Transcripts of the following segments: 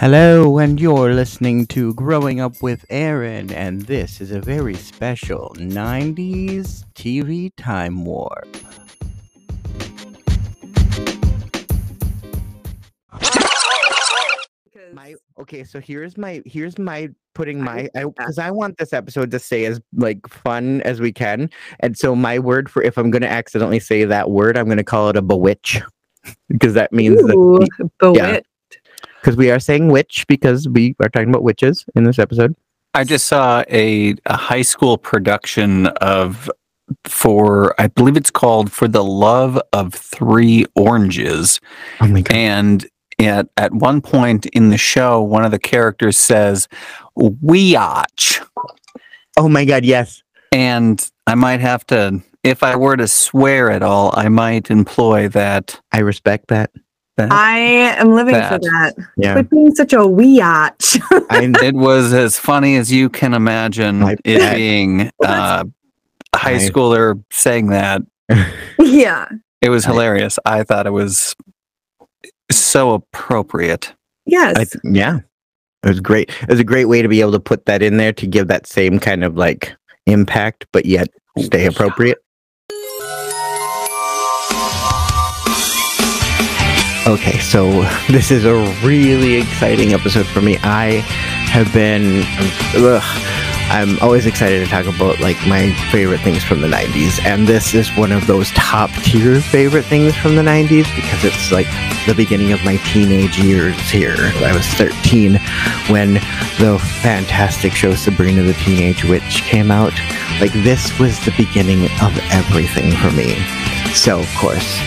Hello, and you're listening to Growing Up with Ehryn, and this is a very special 90s TV Time Warp. My okay, so here's my here's my putting my because I, want this episode to stay as like fun as we can, and so my word for if I'm going to accidentally say that word, I'm going to call it a bewitch because that means Ooh, that bewitched. Because we are saying witch because we are talking about witches in this episode. I just saw a, a high school production of for I believe it's called For the Love of Three Oranges. Oh my god! And at at one point in the show, one of the characters says "weotch," Oh my god! Yes. and I might have to, if I were to swear at all, I might employ that. I respect that. That I am living That. for that. Yeah. Quit being such a weotch. I it was as funny as you can imagine I it bet. being uh, a high I- schooler saying that. yeah. It was I- hilarious. I thought it was so appropriate. Yes. I th- yeah. It was great. It was a great way to be able to put that in there to give that same kind of like impact, but yet stay appropriate. Okay, so this is a really exciting episode for me. I have been, ugh, I'm always excited to talk about like my favorite things from the 90s, and this is one of those top tier favorite things from the 90s because it's like the beginning of my teenage years here. I was 13 when the fantastic show Sabrina the Teenage Witch came out. Like, this was the beginning of everything for me. So, of course,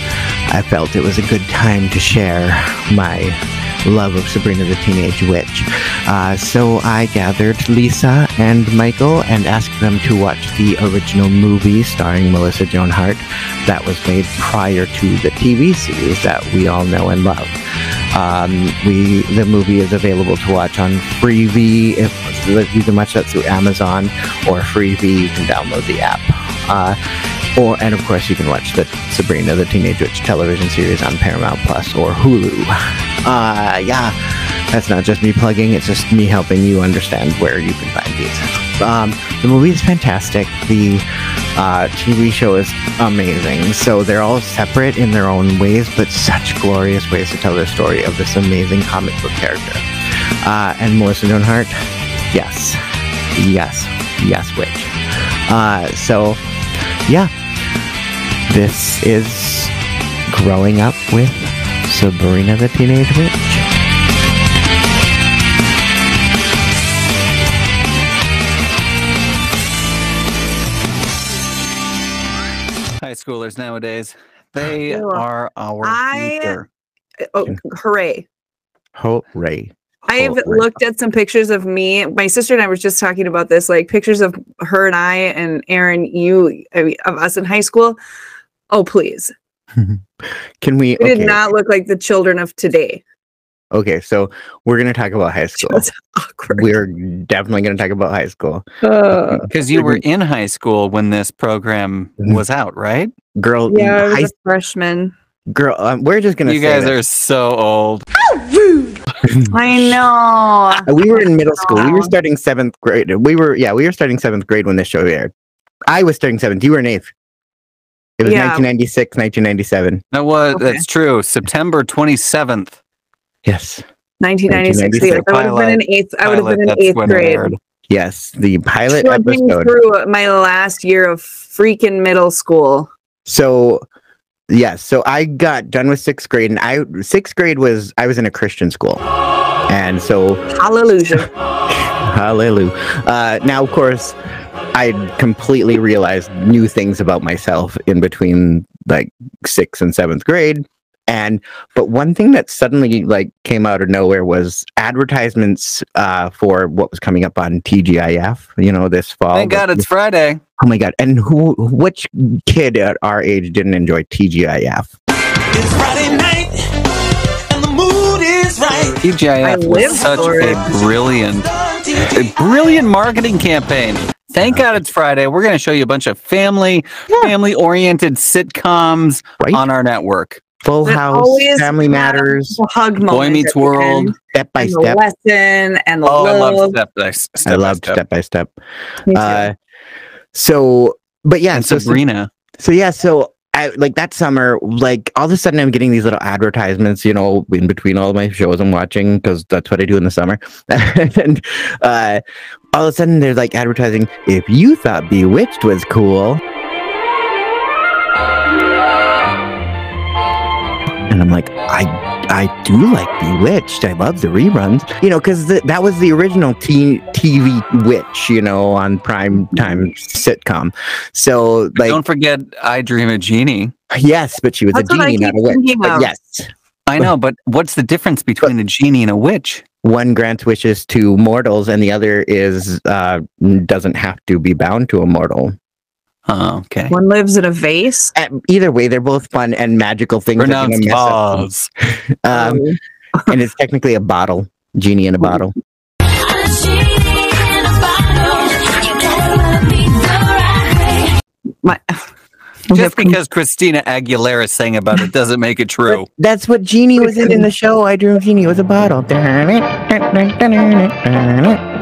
I felt it was a good time to share my love of Sabrina the Teenage Witch. Uh, so I gathered Lisa and Michael and asked them to watch the original movie starring Melissa Joan Hart that was made prior to the TV series that we all know and love. Um, we the movie is available to watch on Freevee. If you can watch that through Amazon or Freevee, you can download the app. Uh, or and of course you can watch the Sabrina the Teenage Witch television series on Paramount Plus or Hulu. Uh, yeah, that's not just me plugging; it's just me helping you understand where you can find these. Um, the movie is fantastic. The uh, TV show is amazing. So they're all separate in their own ways, but such glorious ways to tell the story of this amazing comic book character. Uh, and Melissa Joan Hart, yes, yes, yes, witch. Uh, so yeah, this is growing up with Sabrina the Teenage Witch. High schoolers nowadays, they are our I- future. oh, hooray. Hooray. I've Hooray. looked at some pictures of me. My sister and I were just talking about this, like pictures of her and I and Ehryn, you, I mean, of us in high school. Oh, please. Can we? We Okay, did not look like the children of today. okay, so we're going to talk about high school. We're definitely going to talk about high school. Uh, Because you were in high school when this program Mhm. was out, right? Girl, yeah, I was high, a freshman. girl, um, we're just going to You guys are so old. I know. We were in middle school. We were starting seventh grade. We were, yeah, we were starting seventh grade when this show aired. I was starting seventh. You were in eighth. It was Yeah. 1996, 1997. That was Okay. that's true. September twenty seventh. Yes. 1996. Yes, I would have been in eighth. I would have been in eighth grade. Yes. The pilot Trudging episode. through my last year of freaking middle school. So, yes. So I got done with sixth grade, and I sixth grade was I was in a Christian school, and so Hallelujah. hallelujah. Uh, now, of course, I completely realized new things about myself in between like sixth and seventh grade. And but one thing that suddenly like came out of nowhere was advertisements uh, for what was coming up on TGIF. You know, this fall. Thank God it's Friday. Oh my god! And who? Which kid at our age didn't enjoy TGIF? It's Friday night, and the mood is right. TGIF was such a it. brilliant, a brilliant marketing campaign. Thank God it's Friday. We're going to show you a bunch of family, Yeah. family-oriented sitcoms Right? on our network. Full But House, Family Matters, hug. Boy Meets World. end, Step by and Step. The lesson and the Oh, I love. love step by step. I by loved step. Step by Step. Uh, so, but yeah, And so Sabrina. So yeah, so I like that summer, like all of a sudden I'm getting these little advertisements, you know, in between all of my shows I'm watching because that's what I do in the summer. and uh, all of a sudden they're like advertising, if you thought Bewitched was cool. And I'm like, I I do like Bewitched. I love the reruns, you know, because that was the original t- TV witch, you know, on prime time sitcom. So like, Don't forget I Dream a Genie. Yes, but she was That's a what I genie, not a keep witch. But yes, I know, but what's the difference between a genie and a witch? one grants wishes to mortals, and the other is uh, doesn't have to be bound to a mortal. Oh, okay. One lives in a vase. Uh, Either way, they're both fun and magical things. that are Pronounced mess up Oz. them. Um, and it's technically a bottle, genie in a bottle. My, Just because Christina Aguilera sang about it doesn't make it true. That's what genie was in in the show. I drew genie. Was a bottle.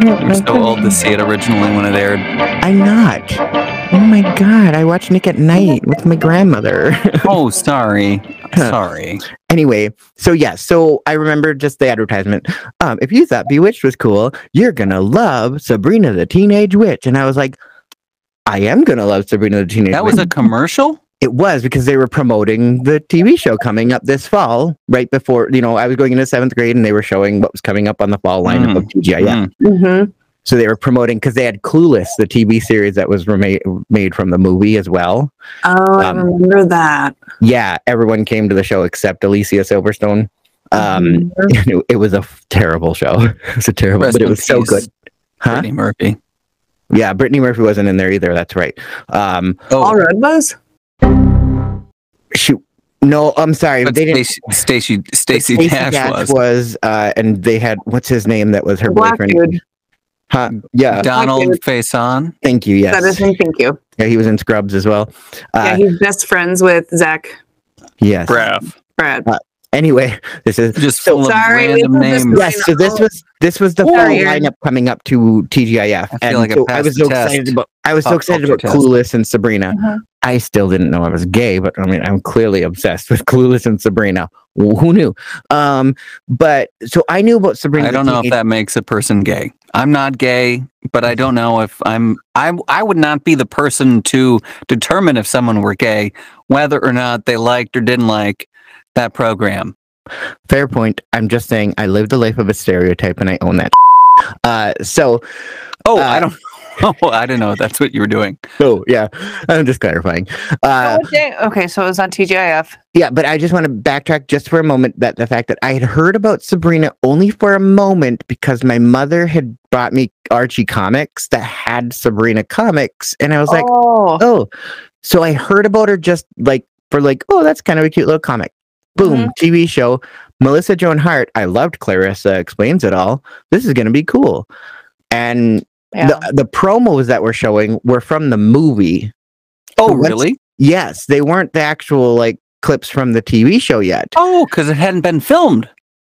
You're so old to see it originally when it aired. I'm not. Oh my god! I watch Nick at Nite with my grandmother. Oh, sorry. Sorry. Anyway, so yeah, so I remember just the advertisement. Um, if you thought Bewitched was cool, you're gonna love Sabrina the Teenage Witch. And I was like, I am gonna love Sabrina the Teenage That Witch. was a commercial? it was because they were promoting the TV show coming up this fall, right before you know, I was going into seventh grade and they were showing what was coming up on the fall lineup Mm. of TGIF. Mm. Mhm. So they were promoting because they had Clueless, the TV series that was remade made from the movie as well. Oh, I Um, remember that. Yeah, everyone came to the show except Alicia Silverstone. Um, it, it was a f- terrible show. It was a terrible, Rest but it in was so good. Huh? Brittany Murphy. Yeah, Brittany Murphy wasn't in there either. That's right. Um, Oh, All Red was. shoot, no, I'm sorry. but they didn't. Stacey Stacey Stacey Stacey Dash was. uh, and they had what's his name? That was her Black boyfriend. dude. Huh? Yeah, Donald dude. Faison. thank you. That is Yes, him. Thank you. yeah, he was in Scrubs as well. yeah, Uh, he's best friends with Zach yes. Braff. Brad. Anyway, this is Just So- of Sorry, random this names. Yes, so this was this was the fall Sorry. lineup coming up to TGIF, I feel and like I so I was so excited about I was so excited about test. Clueless and Sabrina. Mhm. I still didn't know I was gay, but I mean I'm clearly obsessed with Clueless and Sabrina. Wh- Who knew? Um, but so I knew about Sabrina. I don't know if that makes a person gay. I'm not gay, but I don't know if I'm I I would not be the person to determine if someone were gay whether or not they liked or didn't like that program. Fair point. I'm just saying I live the life of a stereotype, and I own that. Uh, so Oh, Uh, I don't Oh, I didn't know that's what you were doing. oh yeah, I'm just clarifying. Uh, What day- okay, so it was on TGIF. Yeah, but I just want to backtrack just for a moment that the fact that I had heard about Sabrina only for a moment because my mother had bought me Archie comics that had Sabrina comics, and I was like, oh, oh, so I heard about her just like for like, oh, that's kind of a cute little comic. Boom, mm-hmm. TV show. Melissa Joan Hart. I loved Clarissa explains it all. This is gonna be cool. And yeah. the the promos that we're showing were from the movie. Oh, really? Yes, they weren't the actual like clips from the TV show yet. Oh, because it hadn't been filmed.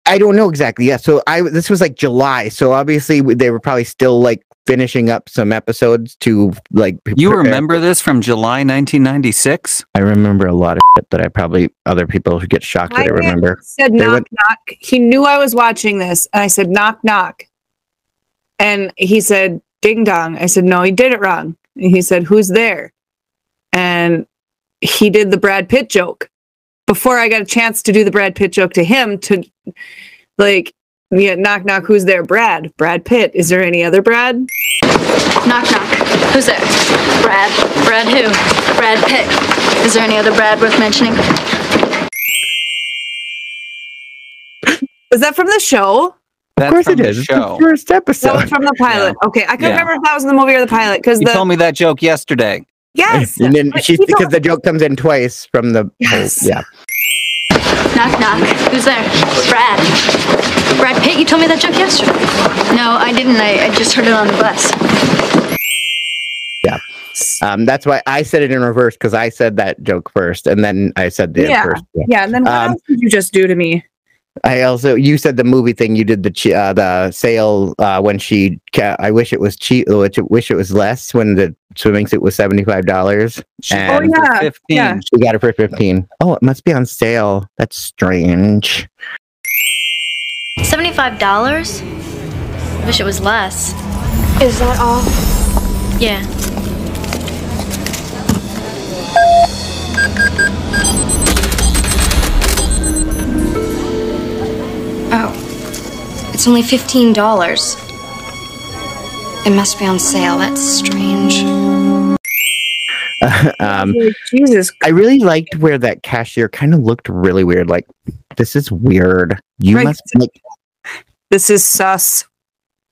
I don't know exactly. Yeah. So I this was like July. So obviously they were probably still like finishing up some episodes to like. p- You prepare- remember this from July 1996? I remember a lot of shit that I probably other people who get shocked that I remember. said They knock went- knock. He knew I was watching this, and I said knock knock. And he said ding dong. I said no, he did it wrong. And he said who's there? And he did the Brad Pitt joke before I got a chance to do the Brad Pitt joke to him. To like, yeah, knock knock. Who's there? Brad. Brad Pitt. Is there any other Brad? Knock knock. Who's there? Brad. Brad who? Brad Pitt. Is there any other Brad worth mentioning? Is that from the show? Of course from it the is. It's the Show. first That was episode. from the pilot. Okay, I couldn't Yeah. remember if that was in the movie or the pilot because You the told me that joke yesterday. yes, and then she because the joke comes in twice from the whole- Yes. yeah. Knock knock. Who's there? Brad. Brad Pitt. You told me that joke yesterday. No, I didn't. I, I just heard it on the bus. Yeah. Um, that's why I said it in reverse because I said that joke first, and then I said the Yeah. first. Yeah. Yeah, and then what Um, else did you just do to me? I also you said the movie thing. You did the uh, the sale uh, when she. I wish it was cheap. Which wish it was less when the swimming suit was seventy five dollars. And Oh, yeah, 15. yeah. she got it for fifteen. Oh, it must be on sale. That's strange. $75? I wish it was less. Is that all? Yeah. Oh. It's only $15. It must be on sale. That's strange. um, Jesus. I really liked where that cashier kind of looked really weird. Like this is weird. You Right. must like This is sus.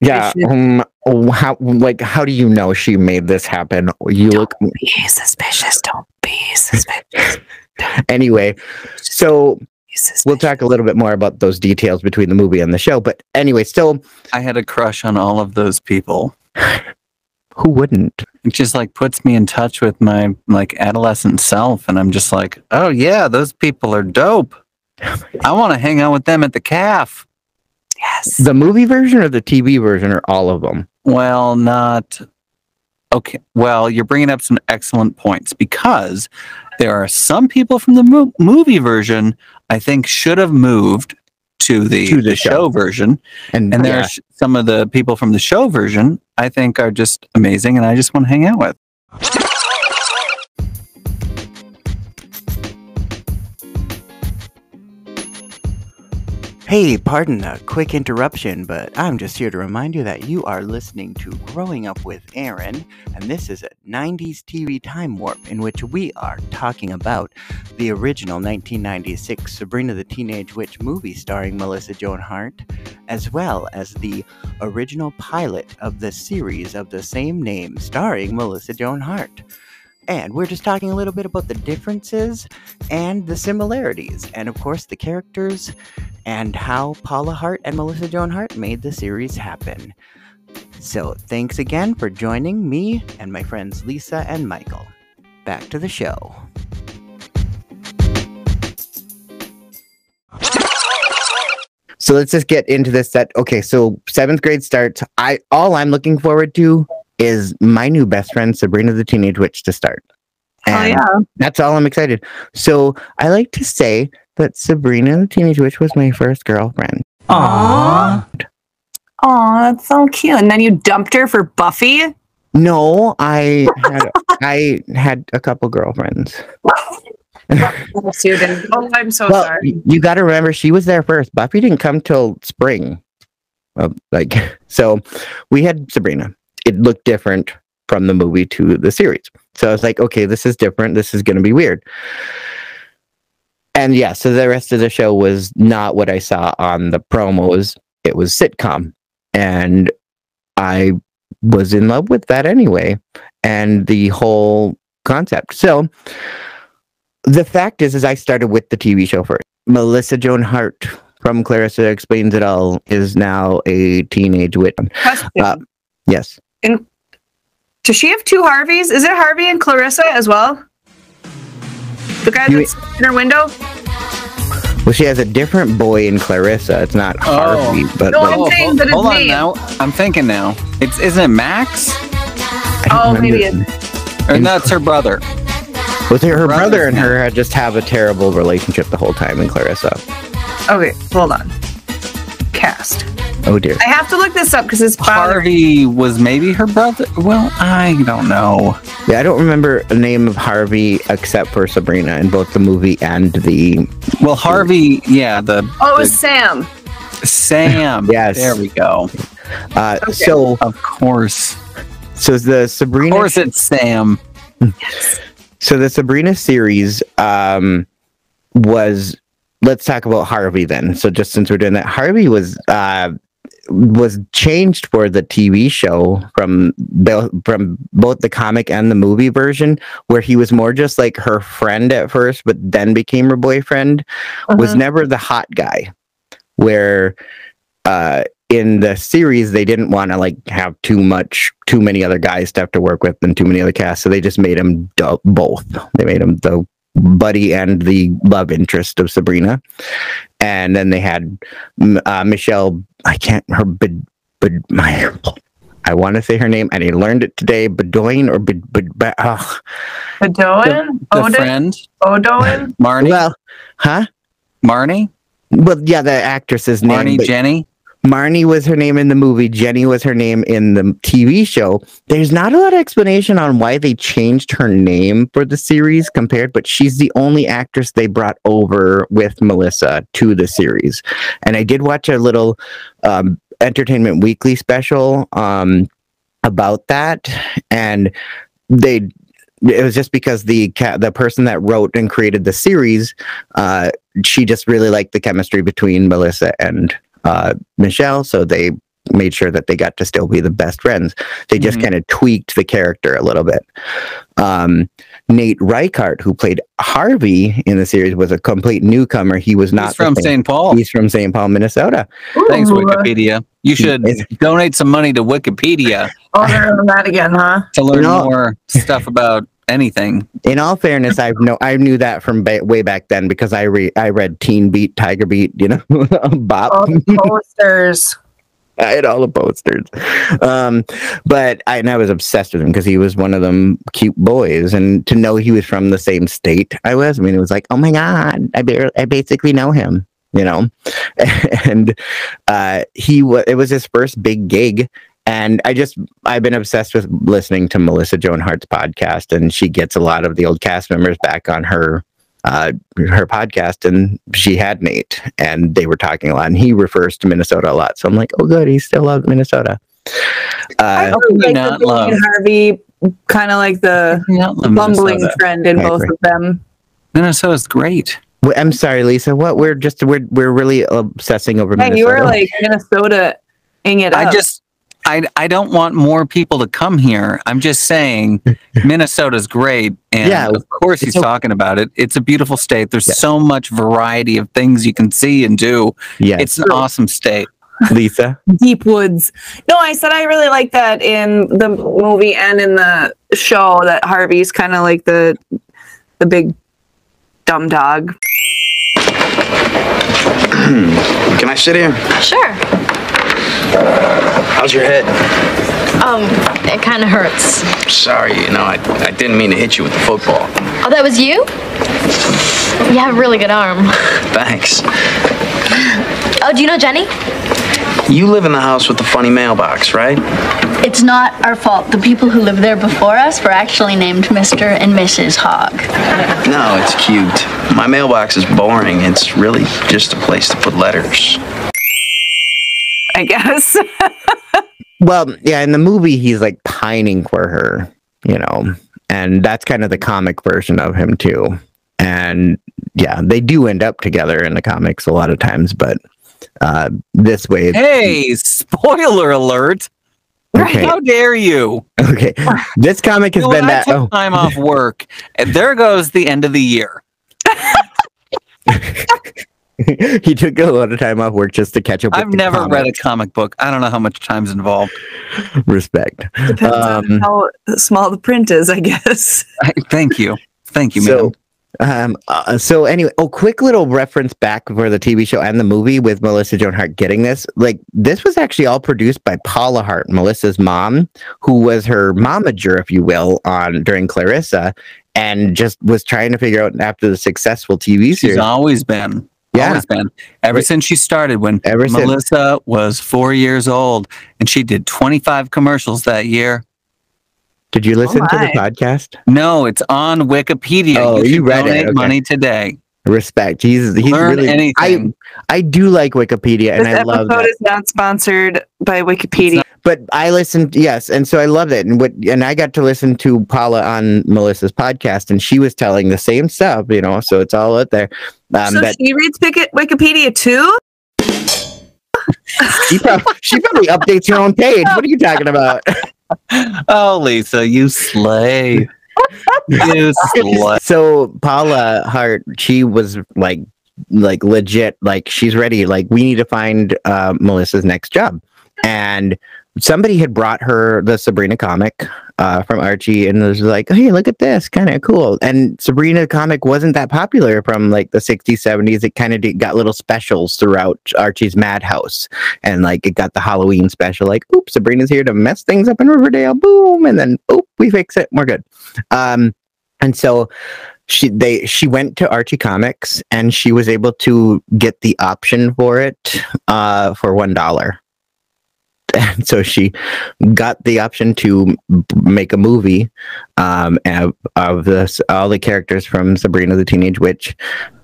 yeah. Um, oh, how like how do you know she made this happen? You look Be suspicious. Don't be suspicious. anyway. So Be suspicious. We'll talk a little bit more about those details between the movie and the show. But anyway, still, I had a crush on all of those people. who wouldn't? It just like puts me in touch with my like adolescent self, and I'm just like, oh yeah, those people are dope. I want to hang out with them at the calf. Yes. The movie version or the TV version or all of them? Well, not okay. Well, you're bringing up some excellent points because there are some people from the mo- movie version I think should have moved to the, To the the show. show. version, And, and oh, there yeah. are some of the people from the show version I think are just amazing, and I just want to hang out with. Hey, pardon the quick interruption, but I'm just here to remind you that you are listening to Growing Up with Ehryn, and this is a 90s TV time warp in which we are talking about the original 1996 Sabrina the Teenage Witch movie starring Melissa Joan Hart, as well as the original pilot of the series of the same name starring Melissa Joan Hart. And we're just talking a little bit about the differences and the similarities, and of course the characters and how Paula Hart and Melissa Joan Hart made the series happen. So, thanks again for joining me and my friends Lisa and Michael. Back to the show. So let's just get into this. That okay. So seventh grade starts. I all I'm looking forward to is my new best friend Sabrina the Teenage Witch to start. Oh yeah. That's all I'm excited. So I like to say that Sabrina the Teenage Witch was my first girlfriend. Aww. Oh, that's so cute. And then you dumped her for Buffy. No, I had I had a couple girlfriends. You. Oh, I'm so well, sorry. you got to remember she was there first. Buffy didn't come till spring. Well, like so, we had Sabrina. It looked different from the movie to the series. So I was like, okay, this is different. This is going to be weird. And yeah, so the rest of the show was not what I saw on the promos. It was sitcom, and I was in love with that anyway, and the whole concept. So the fact is, is I started with the TV show first. Melissa Joan Hart from Clarissa Explains It All is now a teenage witch. Uh, yes. Does she have two Harveys? Is it Harvey and Clarissa as well? The guy You- that's in her window? Well, she has a different boy in Clarissa. It's not Oh. Harvey, but No, like, I'm saying that it's hold on me. now. I'm thinking now. It's isn't it Max? I Oh, maybe remember. Or that's her brother. Was it her Brothers brother and her had just have a terrible relationship the whole time in Clarissa? Okay, hold on. Cast. Oh dear. I have to look this up because it's. Harvey was maybe her brother. Well, I don't know. Yeah, I don't remember the name of Harvey except for Sabrina in both the movie and the. Well, Harvey, yeah, the Oh, it was Sam. Sam. Yes. there we go. Uh, Okay. So, Of course, so the Sabrina. of Sabrina. course, it's Sam. So the Sabrina series um, was. Let's talk about Harvey then. So just since we're doing that, Harvey was uh, was changed for the TV show from the, from both the comic and the movie version, where he was more just like her friend at first, but then became her boyfriend. Was Uh-huh. never the hot guy. Where uh, in the series they didn't want to like have too much too many other guys to have to work with and too many other casts so they just made him do- both they made him the buddy and the love interest of sabrina and then they had uh, michelle i can't her but but my i want to say her name and i learned it today bedoin or bed but oh, Bedoin? The Odin? friend, Odoin? Marnie, well huh Marnie, well yeah the actress's name Marnie, but- Jenny. Marnie was her name in the movie. Jenny was her name in the TV show. There's not a lot of explanation on why they changed her name for the series compared, but she's the only actress they brought over with Melissa to the series. And I did watch a little um, Entertainment Weekly special um, about that, and they. It was just because the ca- the person that wrote and created the series, uh, she just really liked the chemistry between Melissa and uh, Michelle, so they made sure that they got to still be the best friends. They just Mhm. kind of tweaked the character a little bit. Um, Nate Richert, who played Harvey in the series, was a complete newcomer. He was not He's from St. Paul. He's from St. Paul, Minnesota. Thanks, Wikipedia. You should donate some money to Wikipedia Oh, they're on that again, huh? to learn No. more stuff about anything. In all fairness, I know I knew that from ba- way back then because I re- I read Teen Beat, Tiger Beat, you know, Bop. All the posters. I had all the posters. Um, but I, and I was obsessed with him because he was one of them cute boys. And to know he was from the same state I was, I mean, it was like, oh my God, I, bar- I basically know him, you know? and uh, he was, it was his first big gig. And I just, I've been obsessed with listening to Melissa Joan Hart's podcast, and she gets a lot of the old cast members back on her uh, her podcast, and she had Nate, and they were talking a lot, and he refers to Minnesota a lot. So I'm like, oh, good, he still loves Minnesota. I Uh, How can you like not the love- and Harvey, kind of like the bumbling Minnesota. friend in I both agree. of them. Minnesota's great. I'm sorry, Lisa. What we're just we're we're really obsessing over. Hey, you were like Minnesota-ing it I just I I don't want more people to come here. I'm just saying Minnesota's great. And Yeah, of course he's it's talking about it. It's a beautiful state. There's Yeah. so much variety of things you can see and do. yes, It's an awesome state. Lisa. deep woods. No, I said I really like that in the movie and in the show that Harvey's kind of like the the big dumb dog. Can I sit here? Sure. How's your head? Um, it kind of hurts. Sorry, you know, I, I didn't mean to hit you with the football. Oh, that was you? You have a really good arm. Thanks. Oh, do you know Jenny? You live in the house with the funny mailbox, right? It's not our fault. The people who lived there before us were actually named Mr. and Mrs. Hogg. No, it's cute. My mailbox is boring. It's really just a place to put letters. I guess. Well, yeah, in the movie, he's like pining for her, you know, and that's kind of the comic version of him too. And yeah, they do end up together in the comics a lot of times, but uh, this way, Hey, spoiler alert. okay, How dare you? okay, this comic has You know, been when I that. took Oh, time off work, and there goes the end of the year. he took a lot of time off work just to catch up. With I've the never read a comic book. I don't know how much time's involved. Respect. Depends Um, on how small the print is, I guess. I, thank you. Thank you, so, man. um, uh, so anyway, oh, quick little reference back for the TV show and the movie with Melissa Joan Hart getting this. Like, this was actually all produced by Paula Hart, Melissa's mom, who was her momager, if you will, on during Clarissa, and just was trying to figure out after the successful TV She's series. always been. Yeah. Always been. Ever Right. since she started, when Ever since. Melissa was four years old, and she did 25 commercials that year. Did you listen to the oh podcast? No, it's on Wikipedia. Oh, you should read it, okay. money today. Respect. He's he's Learn really. anything. I I do like Wikipedia, and I love episode that. is not sponsored by Wikipedia. but I listened, yes, and so I loved it, and what, and I got to listen to Paula on Melissa's podcast, and she was telling the same stuff, you know. So it's all out there. Um, so that she reads Wiki- Wikipedia too? she, prob- she probably updates her own page. What are you talking about? Oh, Lisa, you slay. You slay. so Paula Hart, she was like like legit like she's ready. Like we need to find uh, melissa's next job. And somebody had brought her the sabrina comic uh, from archie and was like hey look at this kind of cool. And sabrina comic wasn't that popular from like the 60s 70s it kind of got little specials throughout archie's madhouse. And like it got the halloween special like oops sabrina's here to mess things up in riverdale boom and then oop we fix it we're good um and so she they she went to Archie Comics and she was able to get the option for it uh for one dollar. And so she got the option to make a movie um of, of this all the characters from Sabrina the Teenage Witch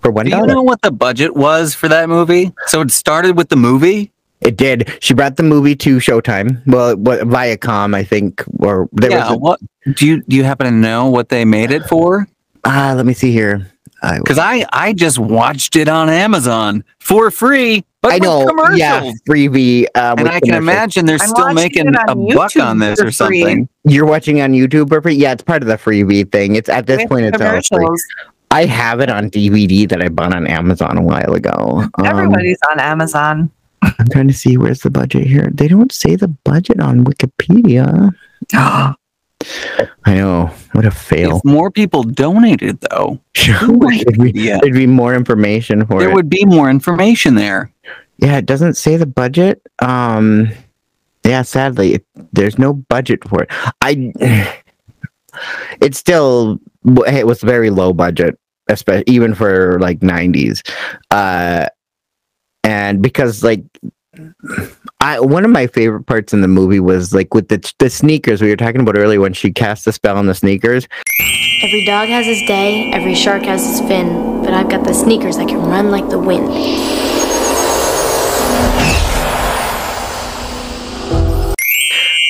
for one Do you know what the budget was for that movie? So it started with the movie. It did. She brought the movie to Showtime. Well, what Viacom, I think, or there yeah. was. what do you do? You happen to know what they made it for? Ah, let me see here. Because I I just watched it on Amazon for free, but I with know. commercials. Yeah, Freevee. Um, and I can imagine they're I'm still making a on buck on this for or free. something. You're watching on YouTube, or free? Yeah, it's part of the Freevee thing. It's at this With point, it's all free. commercials. I have it on DVD that I bought on Amazon a while ago. Um, Everybody's on Amazon. I'm trying to see where's the budget here. They don't say the budget on Wikipedia. I know. What a fail. If more people donated, though, There'd be, there'd be more information for there it. would be more information there. Yeah, it doesn't say the budget. Um, yeah, sadly, it, there's no budget for it. I. It's still it was very low budget, especially even for like '90s, uh, and because like. I one of my favorite parts in the movie was like with the the sneakers we were talking about earlier when she cast the spell on the sneakers. Every dog has his day, every shark has his fin, but I've got the sneakers that can run like the wind.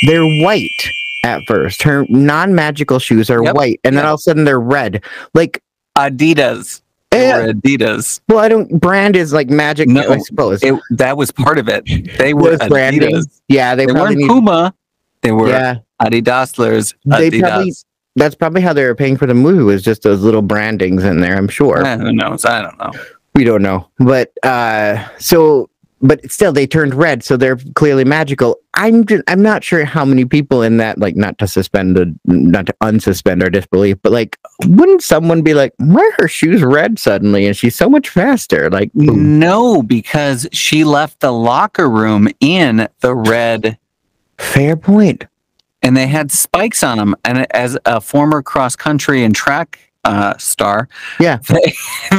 They're white at first. Her non-magical shoes are Yep. white, and then all of a sudden they're red. Like Adidas. Were Adidas. Well, I don't. Brand is like magic, No, I suppose. It, that was part of it. They were Was branding. Adidas. Yeah, they, They, weren't need. Puma. They were Yeah, Adidasslers. They probably- that's probably how they were paying for the movie. Was just those little brandings in there. I'm sure. Eh, who knows? I don't know. We don't know, but uh, so but still they turned red, so they're clearly magical. I'm just, I'm not sure how many people in that like not to suspend the not to unsuspend our disbelief, but like wouldn't someone be like, why are her shoes red suddenly and she's so much faster? Like boom. No, because she left the locker room in the red fair point. and they had spikes on them. And as a former cross country and track uh, star, Yeah. they,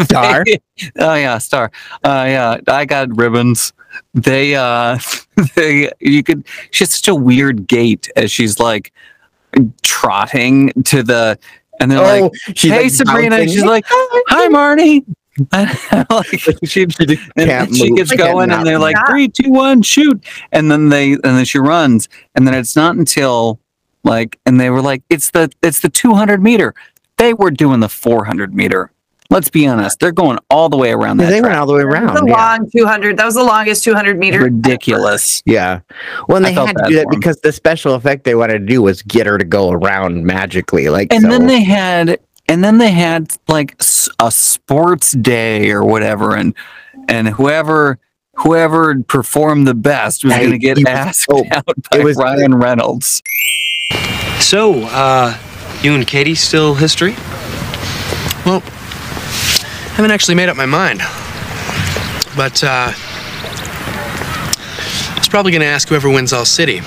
Star? they- oh yeah, star. Uh, yeah, I got ribbons. They, uh, they, you could. She has such a weird gait as she's like trotting to the, and they're Oh, like, "Hey, like Sabrina," bouncing. she's like, "Hi, Marnie." like she, and she gets going, and they're like three, two, one, shoot, and then they and then she runs, and then it's not until like, and they were like, it's the it's the two hundred meter. They were doing the four hundred meter. Let's be honest, they're going all the way around that. they went all the way That was around. a Yeah. long 200. That was the longest 200 meter. ridiculous. Yeah. Well, they had to do that because the special effect they wanted to do was get her to go around magically. Like, And so. then they had, and then they had like a sports day or whatever, and and whoever whoever performed the best was going to get he was- asked oh, out by it was- Ryan Reynolds. So, uh, you and Katie still history? Well, I haven't actually made up my mind. But, uh, I was probably gonna ask whoever wins All City.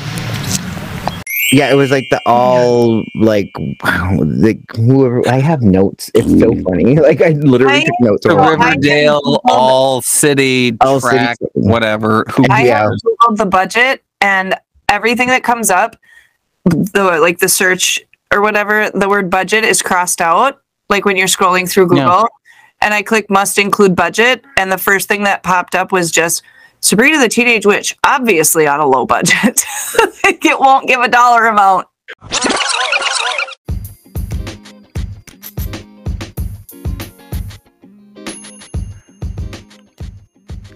yeah, it was like the all like wow, like whoever. I have notes. It's so funny. Like I literally I- took notes. The on it. Well, I Riverdale All City All City track, something. whatever. Who I Yeah. have googled the budget and everything that comes up, the like the search or whatever, the word budget is crossed out. Like when you're scrolling through. Google, and I click must include budget, and the first thing that popped up was just Sabrina the Teenage Witch, obviously on a low budget. like it won't give a dollar amount.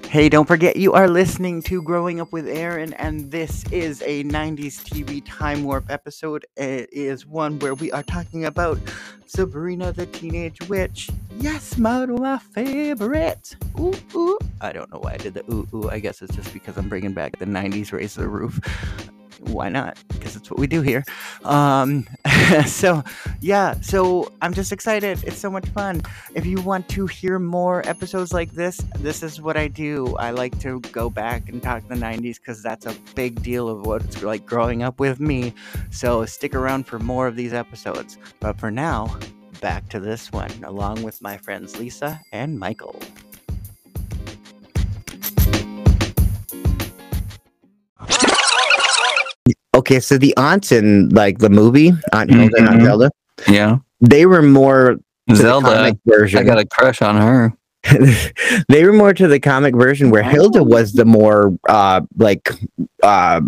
Hey, don't forget you are listening to Growing Up with Ehryn, and this is a 90s TV Time Warp episode. It is one where we are talking about Sabrina the Teenage Witch. Yes, one of my favorite. Ooh, ooh. I don't know why I did the ooh, ooh. I guess it's just because I'm bringing back the 90s Raise the Roof why not? Because it's what we do here. Um, so, yeah, so I'm just excited. It's so much fun. If you want to hear more episodes like this, this is what I do. I like to go back and talk the 90s because that's a big deal of what it's like growing up with me. So, stick around for more of these episodes. But for now, back to this one, along with my friends Lisa and Michael. Okay, so the aunts in like the movie Aunt Hilda and Aunt. Zelda, Yeah. they were more to the Zelda. comic version. I got a crush on her. they were more to the comic version where Hilda was the more uh like uh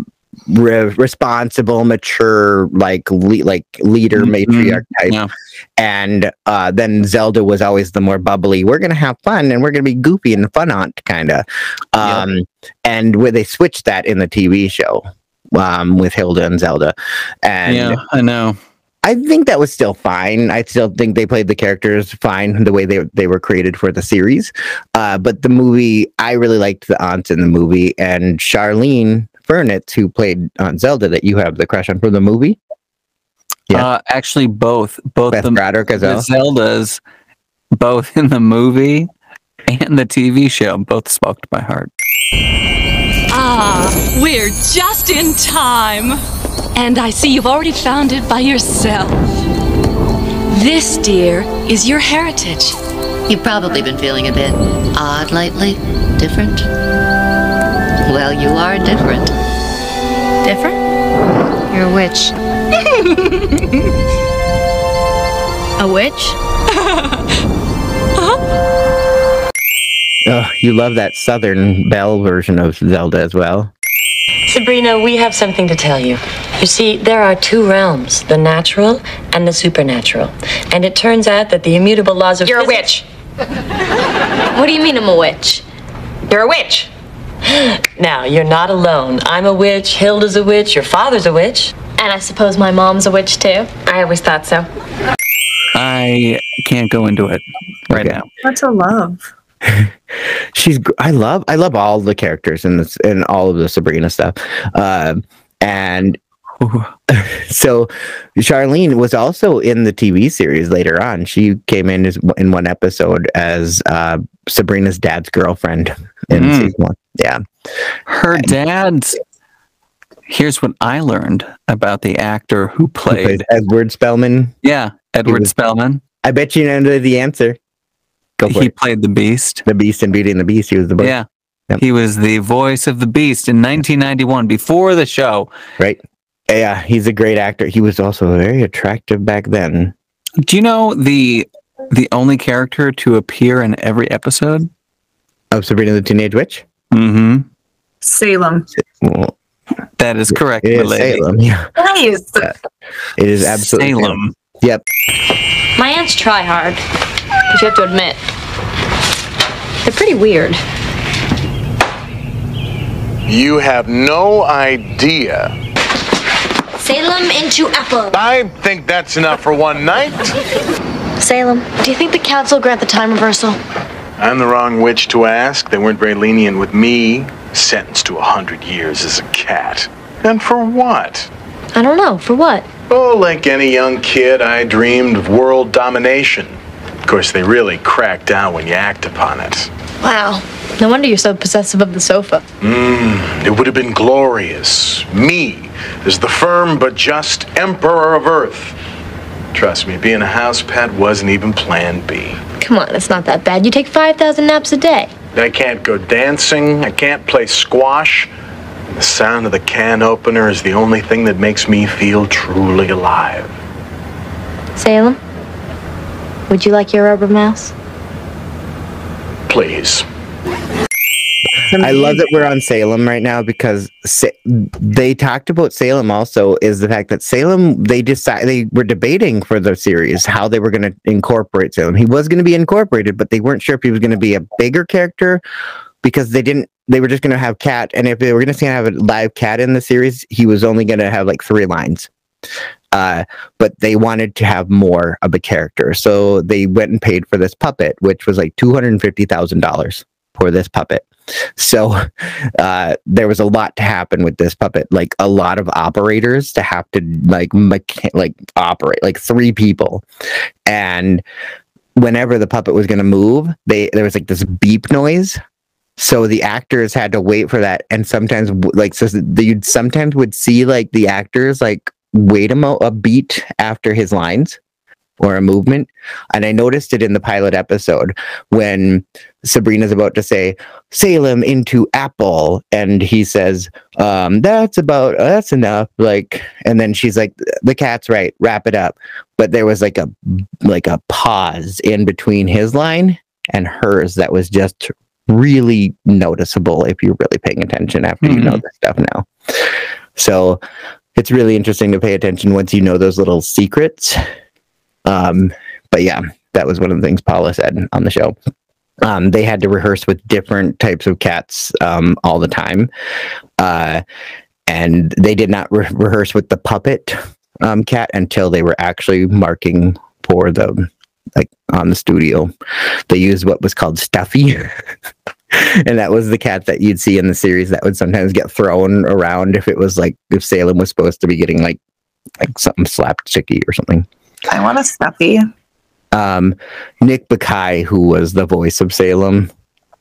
re- responsible mature like le- like leader Mhm. matriarch type Yeah. and uh then Zelda was always the more bubbly we're gonna have fun and we're gonna be goofy and fun aunt kind of um and where they switched that in the TV show um with Hilda and Zelda and yeah, I know. I think that was still fine. I still think they played the characters fine the way they they were created for the series. Uh, but the movie, I really liked the aunts in the movie, and Charlene Fernetz, who played Aunt Zelda, that you have the crush on from the movie. Yeah. Uh, actually, both both Beth the, Broderick the. Zeldas, both in the movie and the TV show, both spoke to my heart. Ah, we're just in time. And I see you've already found it by yourself. This, dear, is your heritage. You've probably been feeling a bit odd lately. Different? Well, you are different. Different? You're a witch. a witch? Oh, you love that Southern Belle version of Zelda as well. Sabrina, we have something to tell you. You see, there are two realms the natural and the supernatural. And it turns out that the immutable laws of You're a witch. What do you mean I'm a witch? You're a witch. Now, you're not alone. I'm a witch, Hilda's a witch, your father's a witch. And I suppose my mom's a witch too? I always thought so. I can't go into it right now. What's a love? She's i love i love all the characters in this in all of the sabrina stuff um and so charlene was also in the tv series later on she came in as in one episode as uh sabrina's dad's girlfriend in Mm. season one yeah Her dad's. Here's what I learned about the actor who Who played. edward spellman Yeah, Edward was- Spellman. i bet you know the answer He it played the Beast. the beast in beauty and the beast he was the voice Yeah. Yep. He was the voice of the Beast in 1991 before the show. right yeah he's a great actor he was also very attractive back then Do you know the the only character to appear in every episode? of sabrina the teenage witch Mm-hmm. Salem. well, That is correct, it my is lady. salem yeah Nice. It is absolutely Salem. Yep. My aunts try hard, but you have to admit, they're pretty weird. You have no idea. Salem into Apple. I think that's enough for one night. Salem, do you think the council will grant the time reversal? I'm the wrong witch to ask. They weren't very lenient with me. Sentenced to a hundred years as a cat. And for what? I don't know. For what? Oh, like any young kid, I dreamed of world domination. Of course, they really crack down when you act upon it. Wow. No wonder you're so possessive of the sofa. Mmm, it would have been glorious. Me, as the firm but just emperor of Earth. Trust me, being a house pet wasn't even plan B. Come on, it's not that bad. You take 5,000 naps a day. I can't go dancing, I can't play squash. The sound of the can opener is the only thing that makes me feel truly alive. Salem, would you like your rubber mouse? Please. I love that we're on Salem right now because Sa- they talked about Salem also is the fact that Salem they decided they were debating for the series how they were going to incorporate Salem. He was going to be incorporated, but they weren't sure if he was going to be a bigger character because they didn't. They were just going to have Cat, and if they were going to have a live Cat in the series, he was only going to have like three lines. Uh, but they wanted to have more of a character, so they went and paid for this puppet, which was like two hundred and fifty thousand dollars for this puppet. So uh, there was a lot to happen with this puppet, like a lot of operators to have to like mecha- like operate, like three people, and whenever the puppet was going to move, they there was like this beep noise. So the actors had to wait for that, and sometimes like so you'd sometimes would see like the actors like wait a, mo- a beat after his lines or a movement. And I noticed it in the pilot episode when Sabrina's about to say Salem into Apple, and he says, um, "That's about that's enough." Like, and then she's like, "The cat's right, wrap it up." But there was like a like a pause in between his line and hers that was just really noticeable if you're really paying attention after you know this stuff now. So it's really interesting to pay attention once you know those little secrets. Um, but yeah, that was one of the things Paula said on the show. Um, they had to rehearse with different types of cats um, all the time, uh, and they did not re- rehearse with the puppet um, cat until they were actually marking for the like on the studio. They used what was called Stuffy. and that was the cat that you'd see in the series that would sometimes get thrown around if it was like if Salem was supposed to be getting like like something slapped chicky or something. I want a stuffy. Um, Nick Bakay, who was the voice of Salem,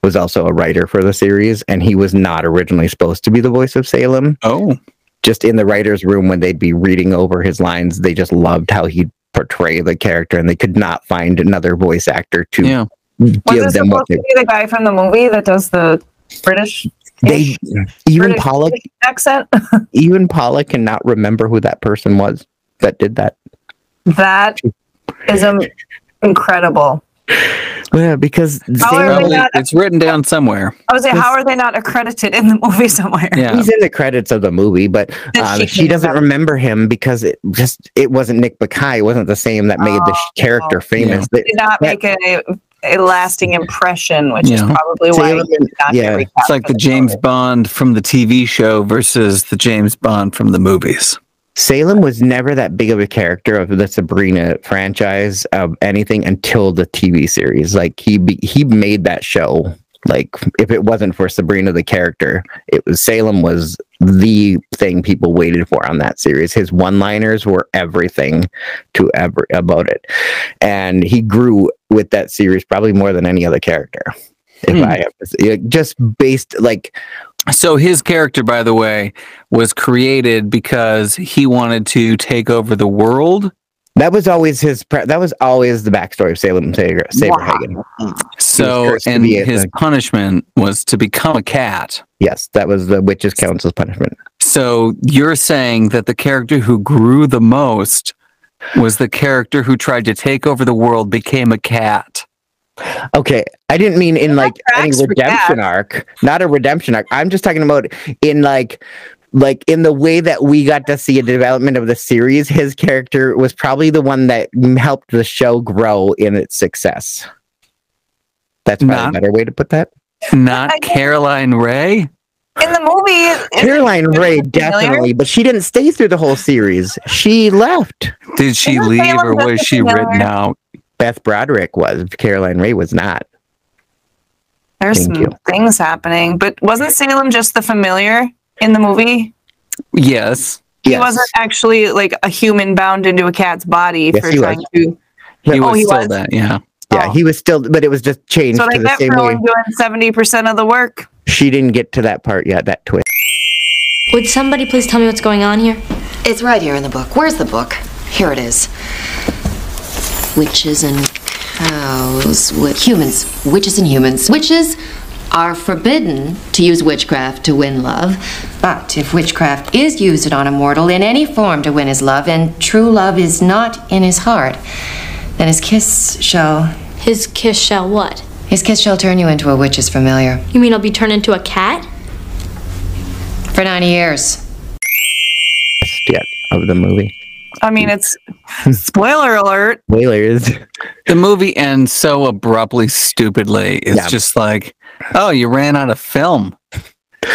was also a writer for the series, and he was not originally supposed to be the voice of Salem. Oh, just in the writers' room when they'd be reading over his lines, they just loved how he'd portray the character, and they could not find another voice actor to yeah. Was give them what supposed to they. be the guy from the movie that does the British They even British Paula, accent? even Pollock cannot remember who that person was that did that. that is um, incredible. Yeah, because How are they Probably, not- it's written down somewhere. I was like, how are they not accredited in the movie somewhere? Yeah. He's in the credits of the movie, but um, she she doesn't remember him because it just it wasn't Nick Bakay. It wasn't the same that made the sh- character famous. They- Did not make a, a lasting impression, which is Yeah. probably why Salem- he not get recast It's like for the James Bond from the TV show versus the James Bond from the movies. Salem was never that big of a character of the Sabrina franchise of anything until the TV series. Like he be, he made that show. Like if it wasn't for Sabrina the character, it was Salem was the thing people waited for on that series. His one-liners were everything to ever about it, and he grew with that series probably more than any other character. If Hmm. I have to say, just based like So his character, by the way, was created because he wanted to take over the world. That was always his. Pre- that was always the backstory of Salem Saber, Saberhagen. Hmm. So, and be a- his punishment was to become a cat. Yes, that was the witches' council's punishment. So you're saying that the character who grew the most was the character who tried to take over the world, became a cat. Okay, I didn't mean in like any redemption arc, not a redemption arc. I'm just talking about in like like in the way that we got to see a development of the series. His character was probably the one that helped the show grow in its success. That's probably Not- a better way to put that. Not Caroline Rhea. In the movie, Caroline Rhea definitely, but she didn't stay through the whole series. She left. Did she Isn't leave Salem or was Jessica she written out? Beth Broderick was. Caroline Rhea was not. There's Thank some you. things happening, but wasn't Salem just the familiar in the movie? Yes. He wasn't actually like a human bound into a cat's body Yes, for he was. trying to. He Oh, was he still was? that, yeah. Yeah, he was still, but it was just changed So to like the that same way. doing seventy percent of the work. She didn't get to that part yet. That twist. Would somebody please tell me what's going on here? It's right here in the book. Where's the book? Here it is. Witches and cows. Wi- humans. Witches and humans. Witches are forbidden to use witchcraft to win love. But if witchcraft is used on a mortal in any form to win his love, and true love is not in his heart, then his kiss shall. His kiss shall what? His kiss shall turn you into a witch's familiar. You mean I'll be turned into a cat? For 90 years. Yet of the movie. I mean, it's spoiler alert. Whalers. The movie ends so abruptly, stupidly. It's Yeah. just like, oh, you ran out of film.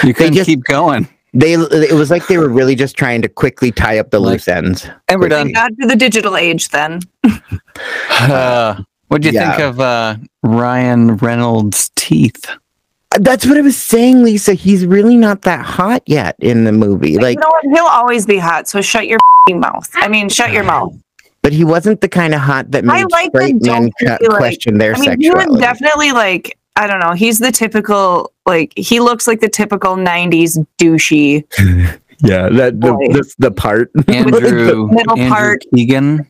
You couldn't just- keep going. They it was like they were really just trying to quickly tie up the loose ends. And we're done. Not to the digital age then. Uh, what do you think of uh, Ryan Reynolds' teeth? That's what I was saying, Lisa. He's really not that hot yet in the movie. Like you know what? He'll always be hot. So shut your f***ing mouth. I mean, shut your mouth. but he wasn't the kind of hot that I like the straight men don't like- question their I mean, he was sexuality. definitely like I don't know. He's the typical like he looks like the typical '90s douchey. yeah, that the, Boy. the, the part. Andrew, middle Andrew part. Keegan.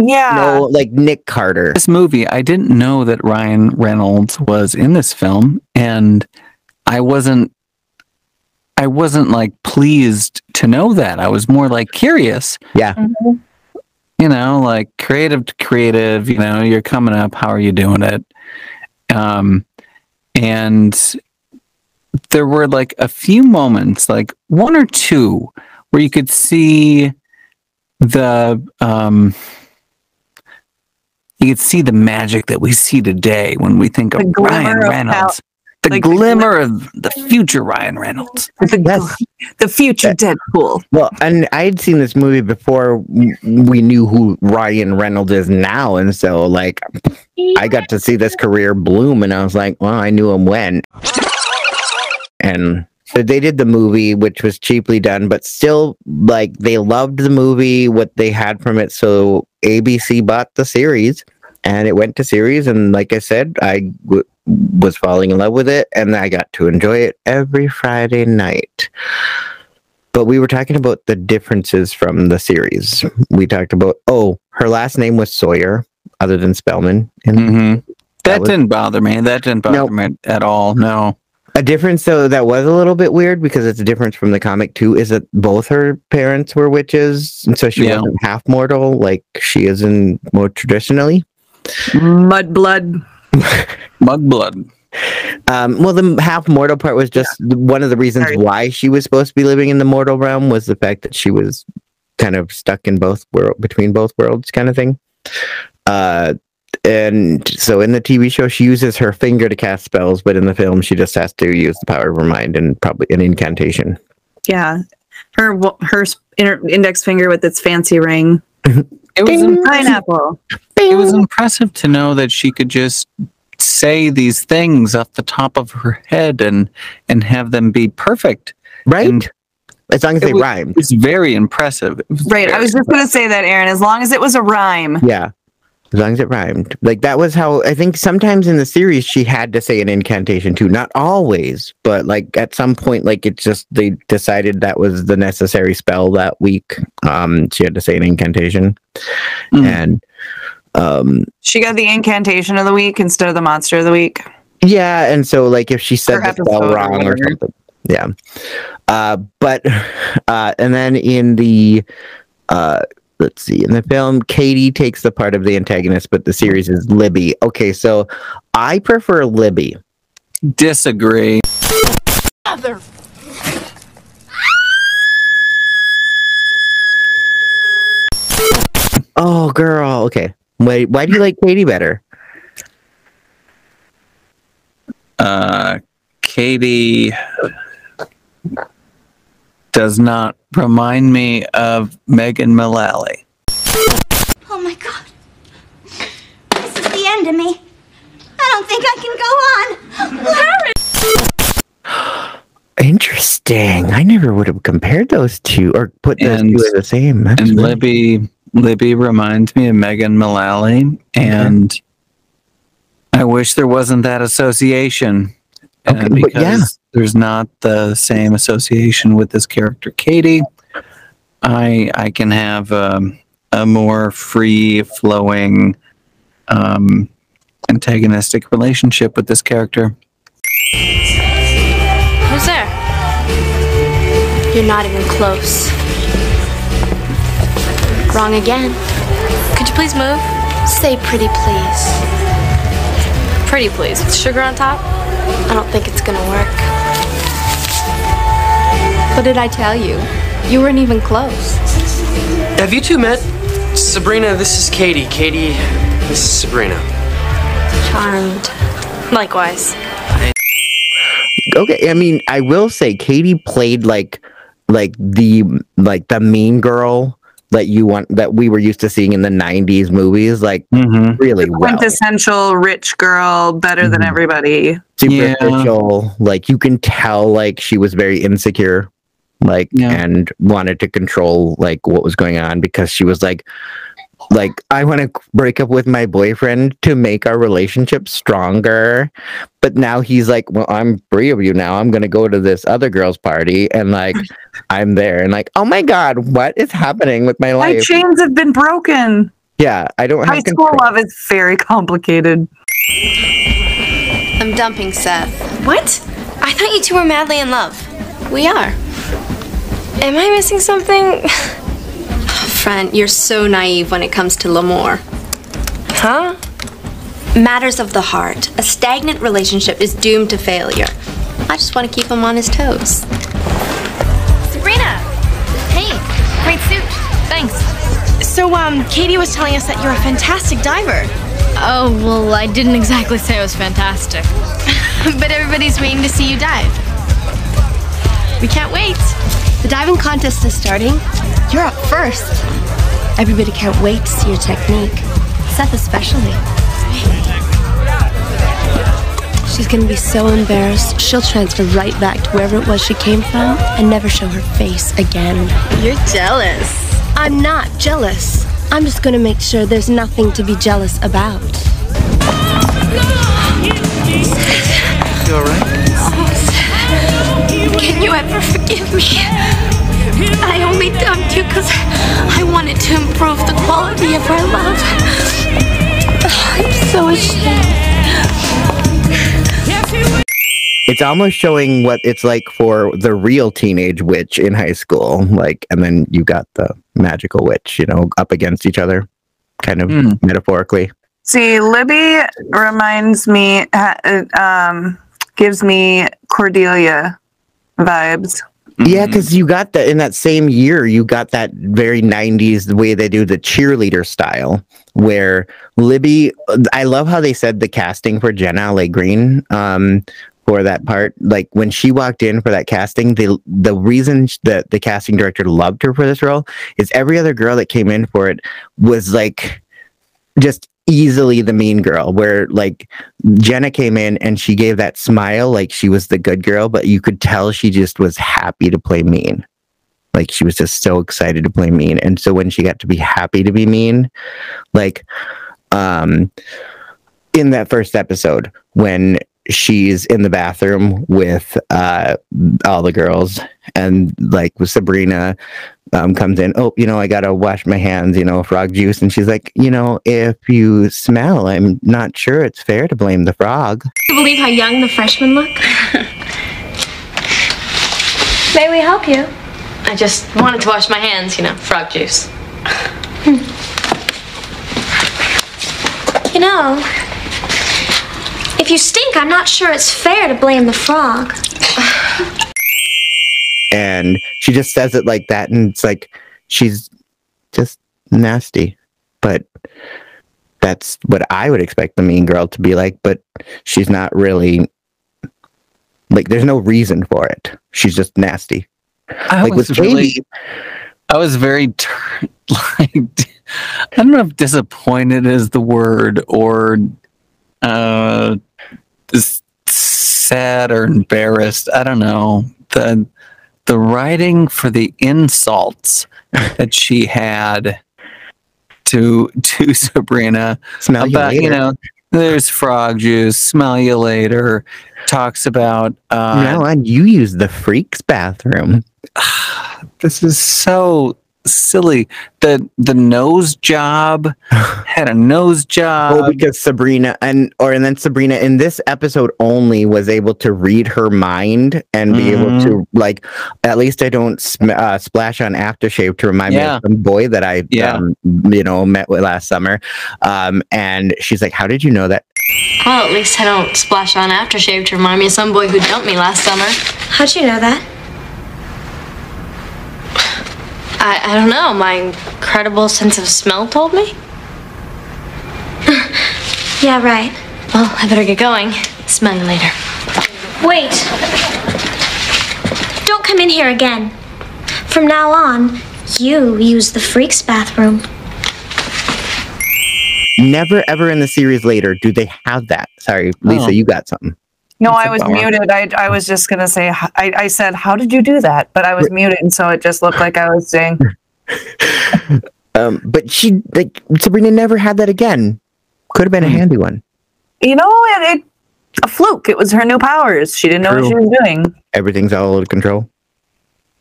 Yeah. no, like Nick Carter. This movie, I didn't know that Ryan Reynolds was in this film, and I wasn't. I wasn't like pleased to know that. I was more like curious. Yeah. Mm-hmm. You know, like creative to creative. You know, you're coming up. How are you doing it? Um, and there were like a few moments, like one or two, where you could see the um you could see the magic that we see today when we think of The glimmer Ryan Reynolds. how- the like the glimmer of the future Ryan Reynolds. The, the future Deadpool. Well, and I had seen this movie before we knew who Ryan Reynolds is now, and so like I got to see this career bloom, and I was like, well, I knew him when. And so they did the movie, which was cheaply done, but still, like they loved the movie, what they had from it. So ABC bought the series, and it went to series, and like I said, I w- was falling in love with it, and I got to enjoy it every Friday night. But we were talking about the differences from the series. We talked about oh, her last name was Sawyer, other than Spellman. And Mm-hmm. That, was- didn't bother me. That didn't bother me at all. No. a difference though that was a little bit weird because it's a difference from the comic too, is that both her parents were witches, and so she Yeah. wasn't half mortal like she is in more traditionally. Mud blood. Mud blood. Um, well, the half mortal part was just one of the reasons Sorry. why she was supposed to be living in the mortal realm was the fact that she was kind of stuck in both world between both worlds, kind of thing. Uh, and so in the TV show, she uses her finger to cast spells, but in the film, she just has to use the power of her mind and probably an incantation. Yeah. Her her index finger with its fancy ring. It was impressive. Pineapple. It was impressive to know that she could just say these things off the top of her head and and have them be perfect. Right? And as long as they was- rhymed. It's very impressive. It was Right. I very was just gonna say that, Ehryn. As long as it was a rhyme. Yeah. As long as it rhymed. Like that was how I think sometimes in the series she had to say an incantation too. Not always, but like at some point, like it just they decided that was the necessary spell that week. Um she had to say an incantation. Mm. And um She got the incantation of the week instead of the monster of the week. yeah, and so like if she said Or the spell episode or wrong or something. Yeah. Uh but uh and then in the uh let's see. In the film katie takes the part of the antagonist but the series is libby. Okay so i prefer libby. Disagree. oh girl. Okay. Wait why do you like katie better? Uh, Katie does not remind me of Megan Mullally. Oh my god. This is the end of me. I don't think I can go on. Larry! interesting i never would have compared those two or put those And- two as the same That's And really- Libby Libby reminds me of Megan Mullally, and I wish there wasn't that association. Okay, and but because yeah. there's not the same association with this character, Katie, I I can have um, a more free flowing, um, antagonistic relationship with this character. Who's there? You're not even close. Wrong again. Could you please move? Say pretty please. Pretty please, with sugar on top? I don't think it's gonna work. What did I tell you? You weren't even close. Have you two met? Sabrina, this is Katie. Katie, this is Sabrina. Charmed. Likewise. Okay, I mean, I will say Katie played like like the like the mean girl that you want that we were used to seeing in the 90s movies like mm-hmm. really well. Quintessential rich girl, better than mm-hmm. everybody. superficial like you can tell like she was very insecure like and wanted to control like what was going on because she was like like I want to break up with my boyfriend to make our relationship stronger but now he's like well I'm free of you now I'm going to go to this other girl's party and like I'm there and like oh my god what is happening with my life? My chains have been broken. yeah I don't High have school control love is very complicated. I'm dumping Seth. What? I thought you two were madly in love. We are. Am I missing something? Friend, you're so naive when it comes to L'Amour. Huh? Matters of the heart. A stagnant relationship is doomed to failure. I just want to keep him on his toes. Sabrina! Hey, great suit. Thanks. So, um, Katie was telling us that you're a fantastic diver. Oh, well, I didn't exactly say I was fantastic. but everybody's waiting to see you dive. We can't wait. The diving contest is starting. You're up first. Everybody can't wait to see your technique. Seth especially. She's gonna be so embarrassed, she'll transfer right back to wherever it was she came from and never show her face again. You're jealous. I'm not jealous. I'm just gonna make sure there's nothing to be jealous about. You alright? Can you ever forgive me? I only dumped you because I wanted to improve the quality of our love. I'm so ashamed. it's almost showing what it's like for the real teenage witch in high school like and then you got the magical witch you know up against each other kind of metaphorically See, Libby reminds me, uh, uh, um, gives me Cordelia vibes. Yeah because you got that in that same year you got that very 90s the way they do the cheerleader style where libby i love how they said the casting for Jenna Leigh Green um for that part. Like when she walked in for that casting the the reason that the casting director loved her for this role is every other girl that came in for it was like just easily the mean girl where like Jenna came in and she gave that smile like she was the good girl but you could tell she just was happy to play mean. Like she was just so excited to play mean. And so when she got to be happy to be mean like um in that first episode when she's in the bathroom with uh all the girls and like with Sabrina um comes in oh you know I got to wash my hands you know frog juice and she's like you know if you smell I'm not sure it's fair to blame the frog you believe how young the freshmen look? May we help you? I just wanted to wash my hands, you know, frog juice. You know, if you stink, I'm not sure it's fair to blame the frog. and she just says it like that and it's like she's just nasty. But that's what i would expect the mean girl to be like but she's not really like there's no reason for it. She's just nasty. I like was with really, Katie, I was very tur- like, I don't know if disappointed is the word or uh, sad or embarrassed. I don't know. The the writing for the insults that she had to to Sabrina Smell you about you later. know. There's frog juice. Smell you later. Talks about uh, now on you use the freak's bathroom this is so silly. The the nose job had a nose job. oh because sabrina and or and then sabrina in this episode only was able to read her mind and be able Mhm. to like at least i don't sm- uh, splash on aftershave to remind me of some boy that i Yeah. um, you know met with last summer um and she's like how did you know that Well, at least I don't splash on aftershave to remind me of some boy who dumped me last summer. How'd you know that? I, I don't know. My incredible sense of smell told me. Yeah, right. Well, I better get going. Smell you later. Wait. Don't come in here again. From now on, you use the freak's bathroom. Never ever in the series later do they have that. Sorry, Lisa, Oh. you got something. No, That's I a was bummer. muted. I, I was just gonna say. I, I said, "How did you do that?" But I was muted, and so it just looked like I was saying. Um, but she like Sabrina never had that again. Could have been a Hmm. handy one. You know, it, it a fluke. It was her new powers. She didn't know what she was doing. Everything's all out of control.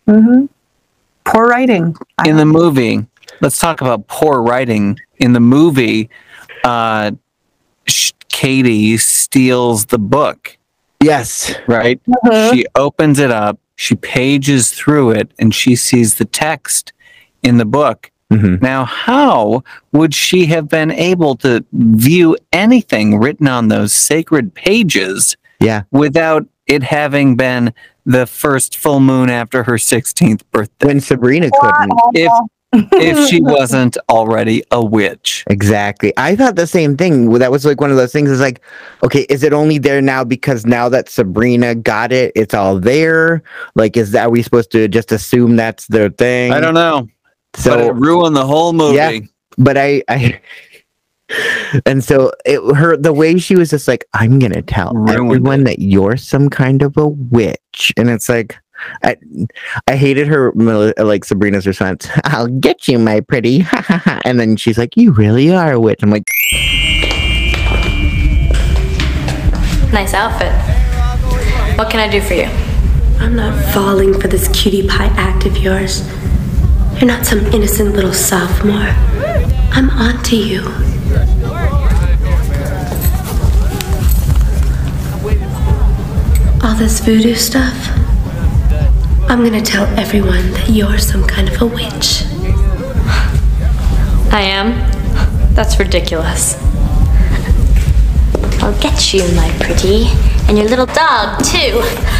Mm-hmm. Poor writing. in the movie let's talk about poor writing in the movie uh sh- katie steals the book yes. Right? Mhm. she opens it up she pages through it and she sees the text in the book. Now how would she have been able to view anything written on those sacred pages yeah. without it having been the first full moon after her 16th birthday? When sabrina couldn't. If if she wasn't already a witch. Exactly. I thought the same thing. That was like one of those things is like, okay, is it only there now because now that Sabrina got it, it's all there? Like, is that are we supposed to just assume that's their thing? I don't know. So but it ruined the whole movie. Yeah, but I, I, and so it her the way she was just like, I'm gonna tell everyone that you're some kind of a witch, and it's like. I, I hated her like Sabrina's response. I'll get you, my pretty, and then she's like, "You really are a witch." I'm like, Nice outfit. What can I do for you? I'm not falling for this cutie pie act of yours. You're not some innocent little sophomore. I'm onto you. All this voodoo stuff, I'm gonna tell everyone that you're some kind of a witch. I am? That's ridiculous. I'll get you, my pretty. And your little dog, too.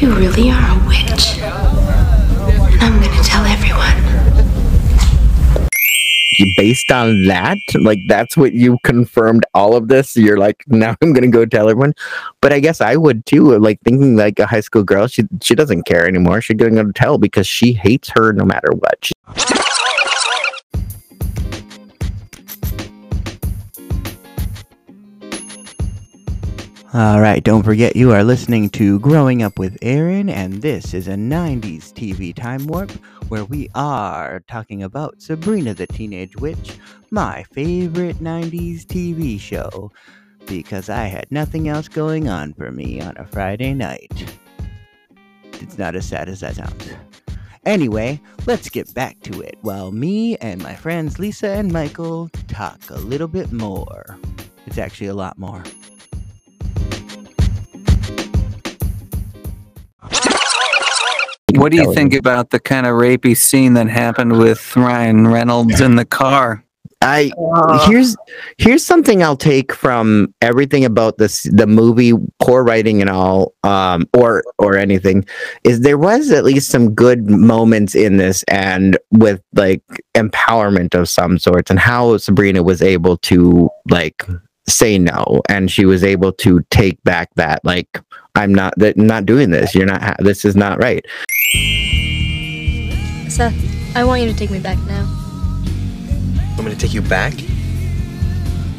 You really are a witch. And I'm gonna tell everyone. Based on that, like that's what you confirmed all of this. You're like, now I'm gonna go tell everyone. But I guess I would too. Like thinking like a high school girl, she she doesn't care anymore. She's gonna go tell because she hates her no matter what. She- All right, don't forget you are listening to Growing Up with Ehryn, and this is a 90s TV time warp where we are talking about Sabrina the Teenage Witch, my favorite 90s TV show, because I had nothing else going on for me on a Friday night. It's not as sad as that sounds. Anyway, let's get back to it while me and my friends Lisa and Michael talk a little bit more. It's actually a lot more. What do you think about the kind of rapey scene that happened with Ryan Reynolds in the car? I here's here's something I'll take from everything about this the movie, poor writing and all, um, or or anything, is there was at least some good moments in this and with like empowerment of some sorts and how Sabrina was able to like say no and she was able to take back that like I'm not that not doing this. You're not ha- this is not right. Seth, I want you to take me back now. I'm gonna take you back.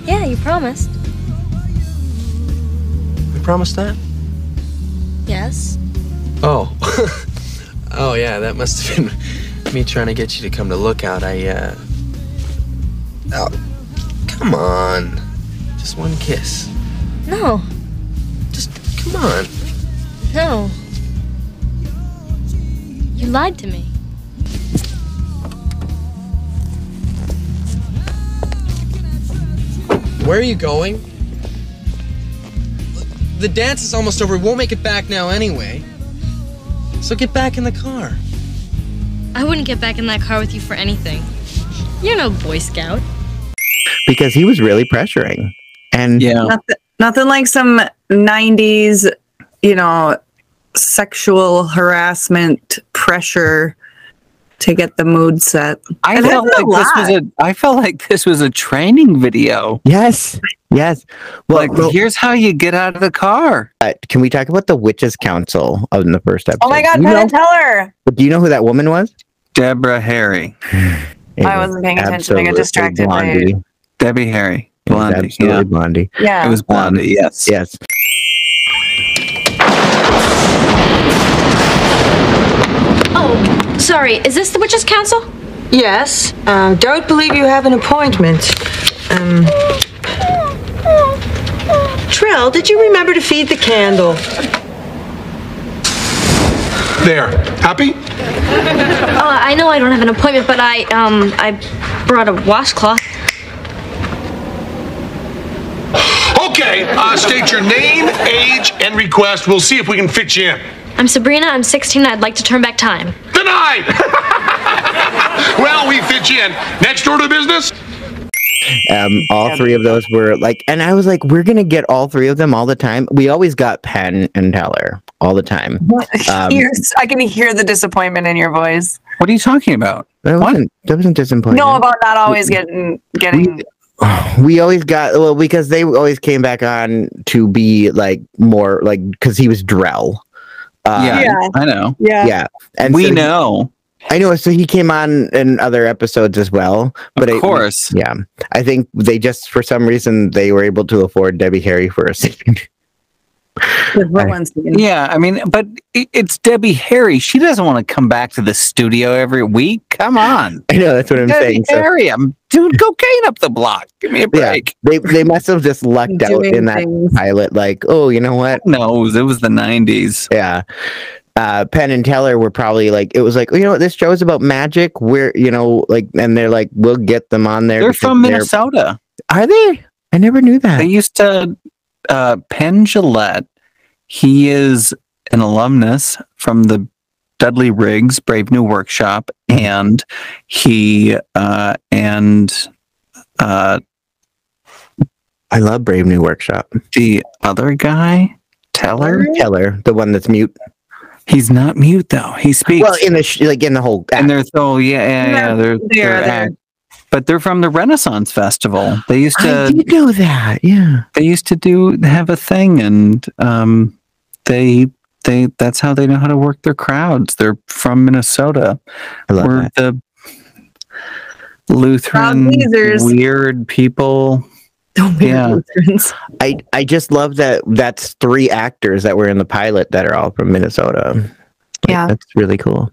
Yeah, you promised. I promised that. Yes. Oh. oh yeah, that must have been me trying to get you to come to Lookout. I uh. Oh, come on. Just one kiss. No. Just come on. No. You lied to me. Where are you going? The dance is almost over. We won't make it back now anyway. So get back in the car. I wouldn't get back in that car with you for anything. You're no Boy Scout. because he was really pressuring. And yeah, Nothing, nothing like some 90s, you know, sexual harassment pressure to get the mood set. I And felt like a this was a. I felt like this was a training video. Yes, yes. Well, Like, well, here's how you get out of the car. uh, can we talk about the witches' council in the first episode? Oh my God, Do you, Penn know, and Teller. do you know who that woman was? Deborah Harry, I wasn't paying attention. I got Absolutely distracted by Debbie Harry, It was Blondie. absolutely Yeah, blondie. Yeah. it was Blondie. yes. Yes. Oh, sorry. Is this the Witches' Council? Yes. Um, don't believe you have an appointment. Um, Trill, did you remember to feed the candle? There. Happy? Uh, I know I don't have an appointment, but I um I brought a washcloth. Okay, uh, state your name, age, and request. We'll see if we can fit you in. I'm Sabrina. I'm 16. I'd like to turn back time. Denied! well, we fit you in. Next order of business? Um, all three of those were like, and I was like, we're gonna get all three of them all the time. We always got Penn and Teller all the time. Um, I can hear the disappointment in your voice. What are you talking about? that wasn't that wasn't disappointing. No, about not always getting getting. we always got well because they always came back on to be like more like because he was Drell. Uh, yeah, Yeah. I know. Yeah. yeah, and we so he- know. I know. So he came on in other episodes as well. But Of I- course. yeah. I think they just for some reason they were able to afford Debbie Harry for a scene. Scene? Yeah, I mean, but it- it's Debbie Harry. She doesn't want to come back to the studio every week. Come on, I know that's what I'm Debbie saying. So, Harry. I'm doing cocaine up the block. Give me a break. yeah, they they must have just lucked out in that things. pilot. Like, oh, you know what? No, it was the '90s. Yeah. Uh, Penn and Teller were probably like, it was like, oh, you know what? This show is about magic. We're, you know, like, and they're like, we'll get them on there. They're from Minnesota. Are they? I never knew that. They used to uh, Penn Jillette. He is an alumnus from the Dudley Riggs Brave New Workshop, and he uh, and uh, I love Brave New Workshop. the other guy, Teller. Teller, the one that's mute. He's not mute though. He speaks. Well, in the sh- like in the whole. and they're so yeah, yeah, yeah. They're, They're they're there. Act- but they're from the Renaissance Festival. They used I to did know that. Yeah. they used to do have a thing, and um, they they that's how they know how to work their crowds. They're from Minnesota. I love We're that. the Lutheran pleasers. weird people. Don't be Yeah. Lutherans. I I just love that. That's three actors that were in the pilot that are all from Minnesota. Like, Yeah. that's really cool.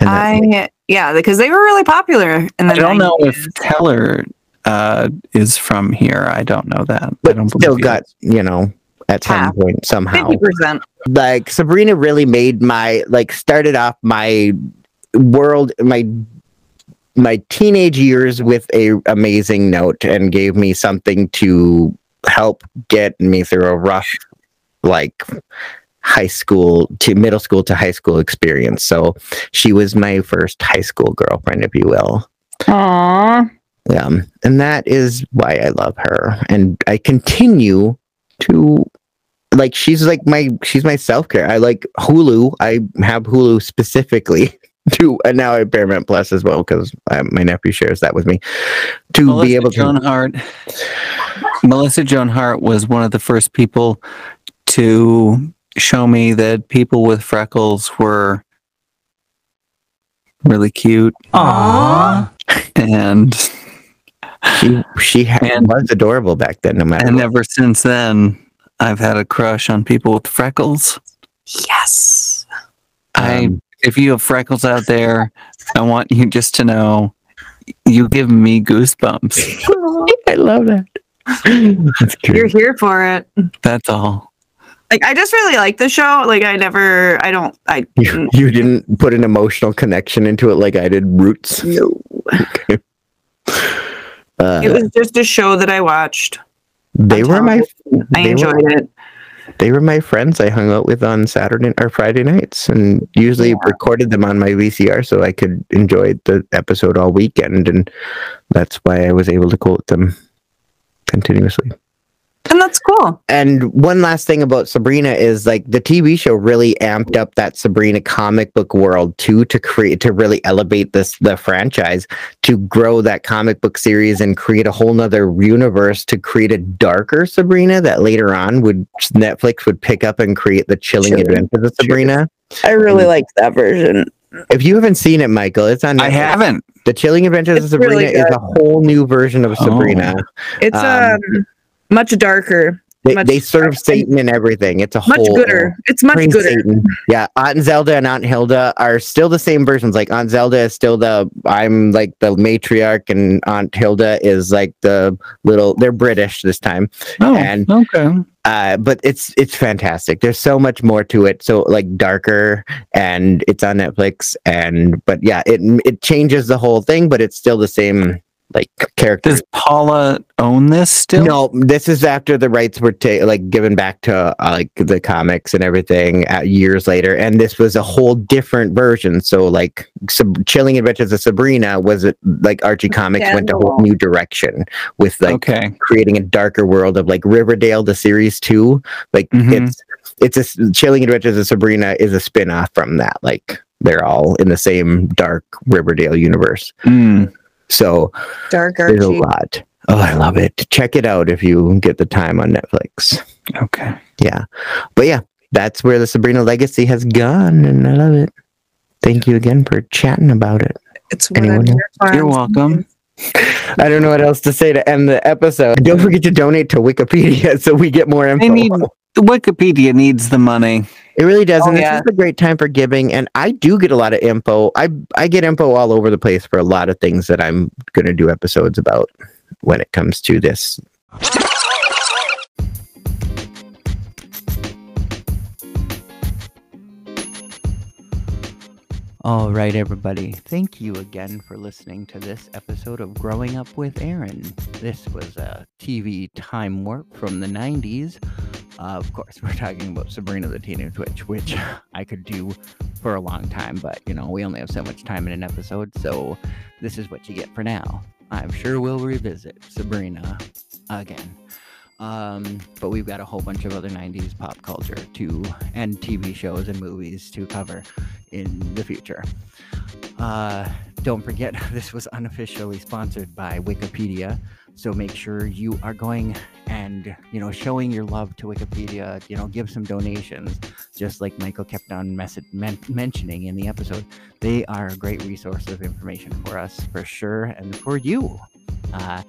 And that- I yeah, because they were really popular in the I don't know if Teller uh, is from here. I don't know that. I but don't still got you know at some Half. point somehow. fifty percent. like Sabrina really made my like started off my world my my teenage years with a amazing note and gave me something to help get me through a rough like high school to middle school to high school experience. So she was my first high school girlfriend, if you will. Aww. Yeah, and that is why I love her, and I continue to like. She's like my she's my self care. I like Hulu. I have Hulu specifically to, and now I have Paramount Plus as well because um, my nephew shares that with me to Melissa be able to. Joan Hart. Melissa Joan Hart was one of the first people to show me that people with freckles were really cute. Aww. And she she had, And- was adorable back then. No matter. and what. ever since then, I've had a crush on people with freckles. Yes. I Um, if you have freckles out there, I want you just to know you give me goosebumps. I love that. That's You're here for it. That's all. Like I just really like the show. Like I never I don't I You, you didn't put an emotional connection into it like I did Roots. no. Okay. Uh, It was just a show that I watched. they were my I enjoyed were, it. they were my friends I hung out with on Saturday or Friday nights and usually recorded them on my VCR so I could enjoy the episode all weekend and that's why I was able to quote them continuously. And that's cool. And one last thing about Sabrina is like the TV show really amped up that Sabrina comic book world too to create to really elevate this the franchise to grow that comic book series and create a whole nother universe to create a darker Sabrina that later on would Netflix would pick up and create the chilling Chilling. adventures of Sabrina. I really liked that version. If you haven't seen it, Michael, it's on. Netflix. I haven't. The Chilling Adventures of Sabrina really is a whole new version of Sabrina. It's Um, um, much darker. They, much, they serve Satan and everything. It's a much whole gooder. It's much praise gooder. Satan. Yeah, Aunt Zelda and Aunt Hilda are still the same versions. Like Aunt Zelda is still the I'm like the matriarch, and Aunt Hilda is like the little. They're British this time. Oh, and okay. uh, but it's it's fantastic. There's so much more to it. So like darker, and it's on Netflix. And but yeah, it it changes the whole thing, but it's still the same like character. Does Paula own this still? No, this is after the rights were ta- like given back to uh, like the comics and everything uh, years later, and this was a whole different version. So like, Sab- Chilling Adventures of Sabrina was it like Archie Comics went a whole new direction with like Okay. creating a darker world of like Riverdale, the series two. Like Mhm. it's it's a Chilling Adventures of Sabrina is a spin off from that. Like they're all in the same dark Riverdale universe. Mm. So Dark there's a lot. Oh, I love it. Check it out if you get the time on Netflix. Okay. Yeah. But yeah, that's where the Sabrina legacy has gone, and I love it. Thank you again for chatting about it. It's Anyone? You're welcome. I don't know what else to say to end the episode. Don't forget to donate to Wikipedia so we get more info. They need Wikipedia needs the money. It really does, Oh, and this is a great time for giving. And I do get a lot of info. I I get info all over the place for a lot of things that I'm going to do episodes about when it comes to this. All right, everybody. Thank you again for listening to this episode of Growing Up with Ehryn. This was a TV time warp from the 90s. Uh, of course, we're talking about Sabrina the Teenage Witch, which I could do for a long time, but you know, we only have so much time in an episode, so this is what you get for now. I'm sure we'll revisit Sabrina again. Um, but we've got a whole bunch of other 90s pop culture to and TV shows and movies to cover in the future. Uh, don't forget, this was unofficially sponsored by Wikipedia. So make sure you are going and, you know, showing your love to Wikipedia, you know, give some donations, just like Michael kept on message, men- mentioning in the episode. They are a great resource of information for us, for sure, and for you. Uh,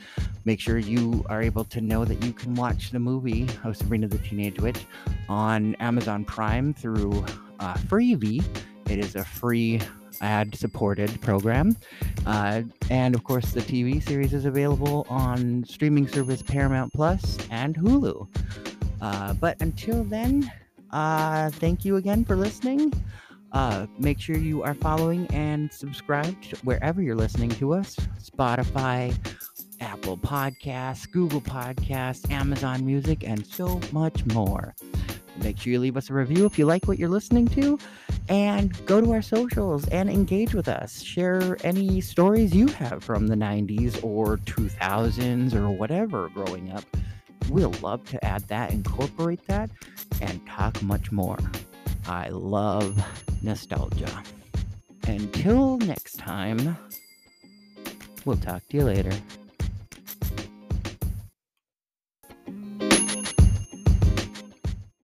make sure you are able to know that you can watch the movie of Sabrina the Teenage Witch on Amazon Prime through uh. It is a free ad supported program. Uh, and of course, the TV series is available on streaming service Paramount Plus and Hulu. Uh, but until then, uh, thank you again for listening. Uh, make sure you are following and subscribed wherever you're listening to us Spotify, Apple Podcasts, Google Podcasts, Amazon Music, and so much more. Make sure you leave us a review if you like what you're listening to, and go to our socials and engage with us. Share any stories you have from the 90s or 2000s or whatever growing up. We'll love to add that, incorporate that, and talk much more. I love nostalgia. Until next time, we'll talk to you later.